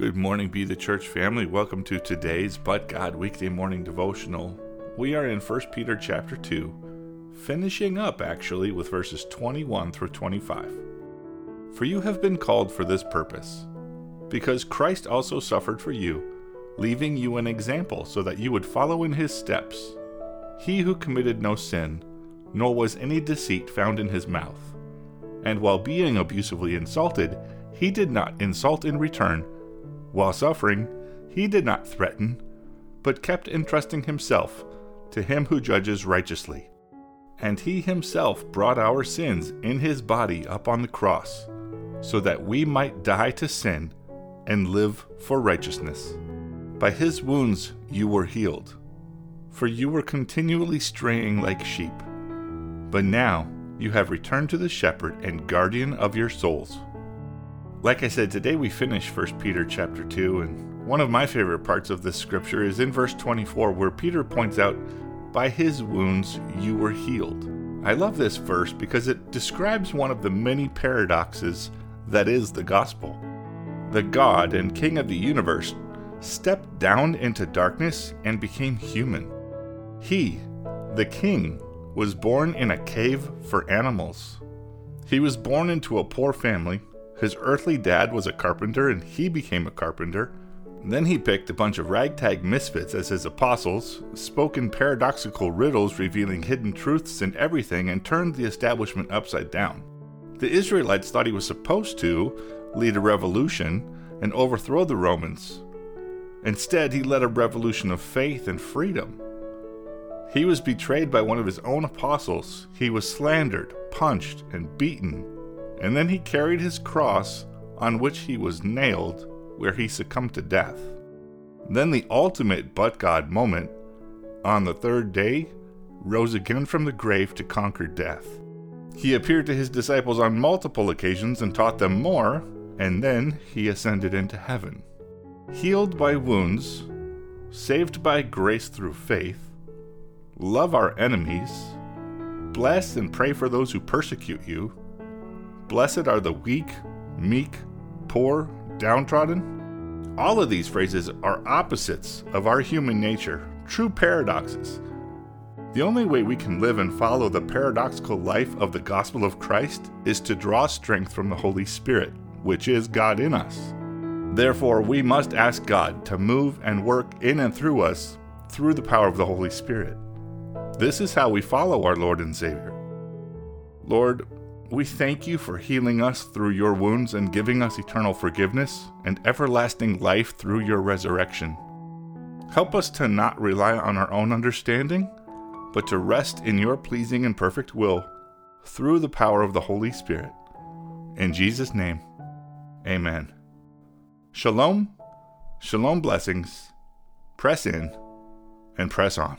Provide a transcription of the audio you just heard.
Good morning, Be the Church family. Welcome to today's But God weekday morning devotional. We are in 1 Peter chapter 2, finishing up actually with verses 21 through 25. For you have been called for this purpose, because Christ also suffered for you, leaving you an example so that you would follow in his steps. He who committed no sin, nor was any deceit found in his mouth. And while being abusively insulted, he did not insult in return while suffering, he did not threaten, but kept entrusting himself to him who judges righteously. And he himself brought our sins in his body up on the cross, so that we might die to sin and live for righteousness. By his wounds you were healed, for you were continually straying like sheep. But now you have returned to the shepherd and guardian of your souls. Like I said, today we finish 1 Peter chapter 2, and one of my favorite parts of this scripture is in verse 24, where Peter points out, By his wounds you were healed. I love this verse because it describes one of the many paradoxes that is the gospel. The God and King of the universe stepped down into darkness and became human. He, the King, was born in a cave for animals. He was born into a poor family his earthly dad was a carpenter and he became a carpenter. Then he picked a bunch of ragtag misfits as his apostles, spoke in paradoxical riddles revealing hidden truths in everything, and turned the establishment upside down. The Israelites thought he was supposed to lead a revolution and overthrow the Romans. Instead, he led a revolution of faith and freedom. He was betrayed by one of his own apostles. He was slandered, punched, and beaten and then he carried his cross, on which he was nailed, where he succumbed to death. Then the ultimate but God moment, on the third day, rose again from the grave to conquer death. He appeared to his disciples on multiple occasions and taught them more, and then he ascended into heaven. Healed by wounds, saved by grace through faith, love our enemies, bless and pray for those who persecute you, Blessed are the weak, meek, poor, downtrodden. All of these phrases are opposites of our human nature, true paradoxes. The only way we can live and follow the paradoxical life of the gospel of Christ is to draw strength from the Holy Spirit, which is God in us. Therefore, we must ask God to move and work in and through us through the power of the Holy Spirit. This is how we follow our Lord and Savior. Lord, we thank you for healing us through your wounds and giving us eternal forgiveness and everlasting life through your resurrection. Help us to not rely on our own understanding, but to rest in your pleasing and perfect will through the power of the Holy Spirit. In Jesus' name, amen. Shalom, shalom blessings, press in, and press on.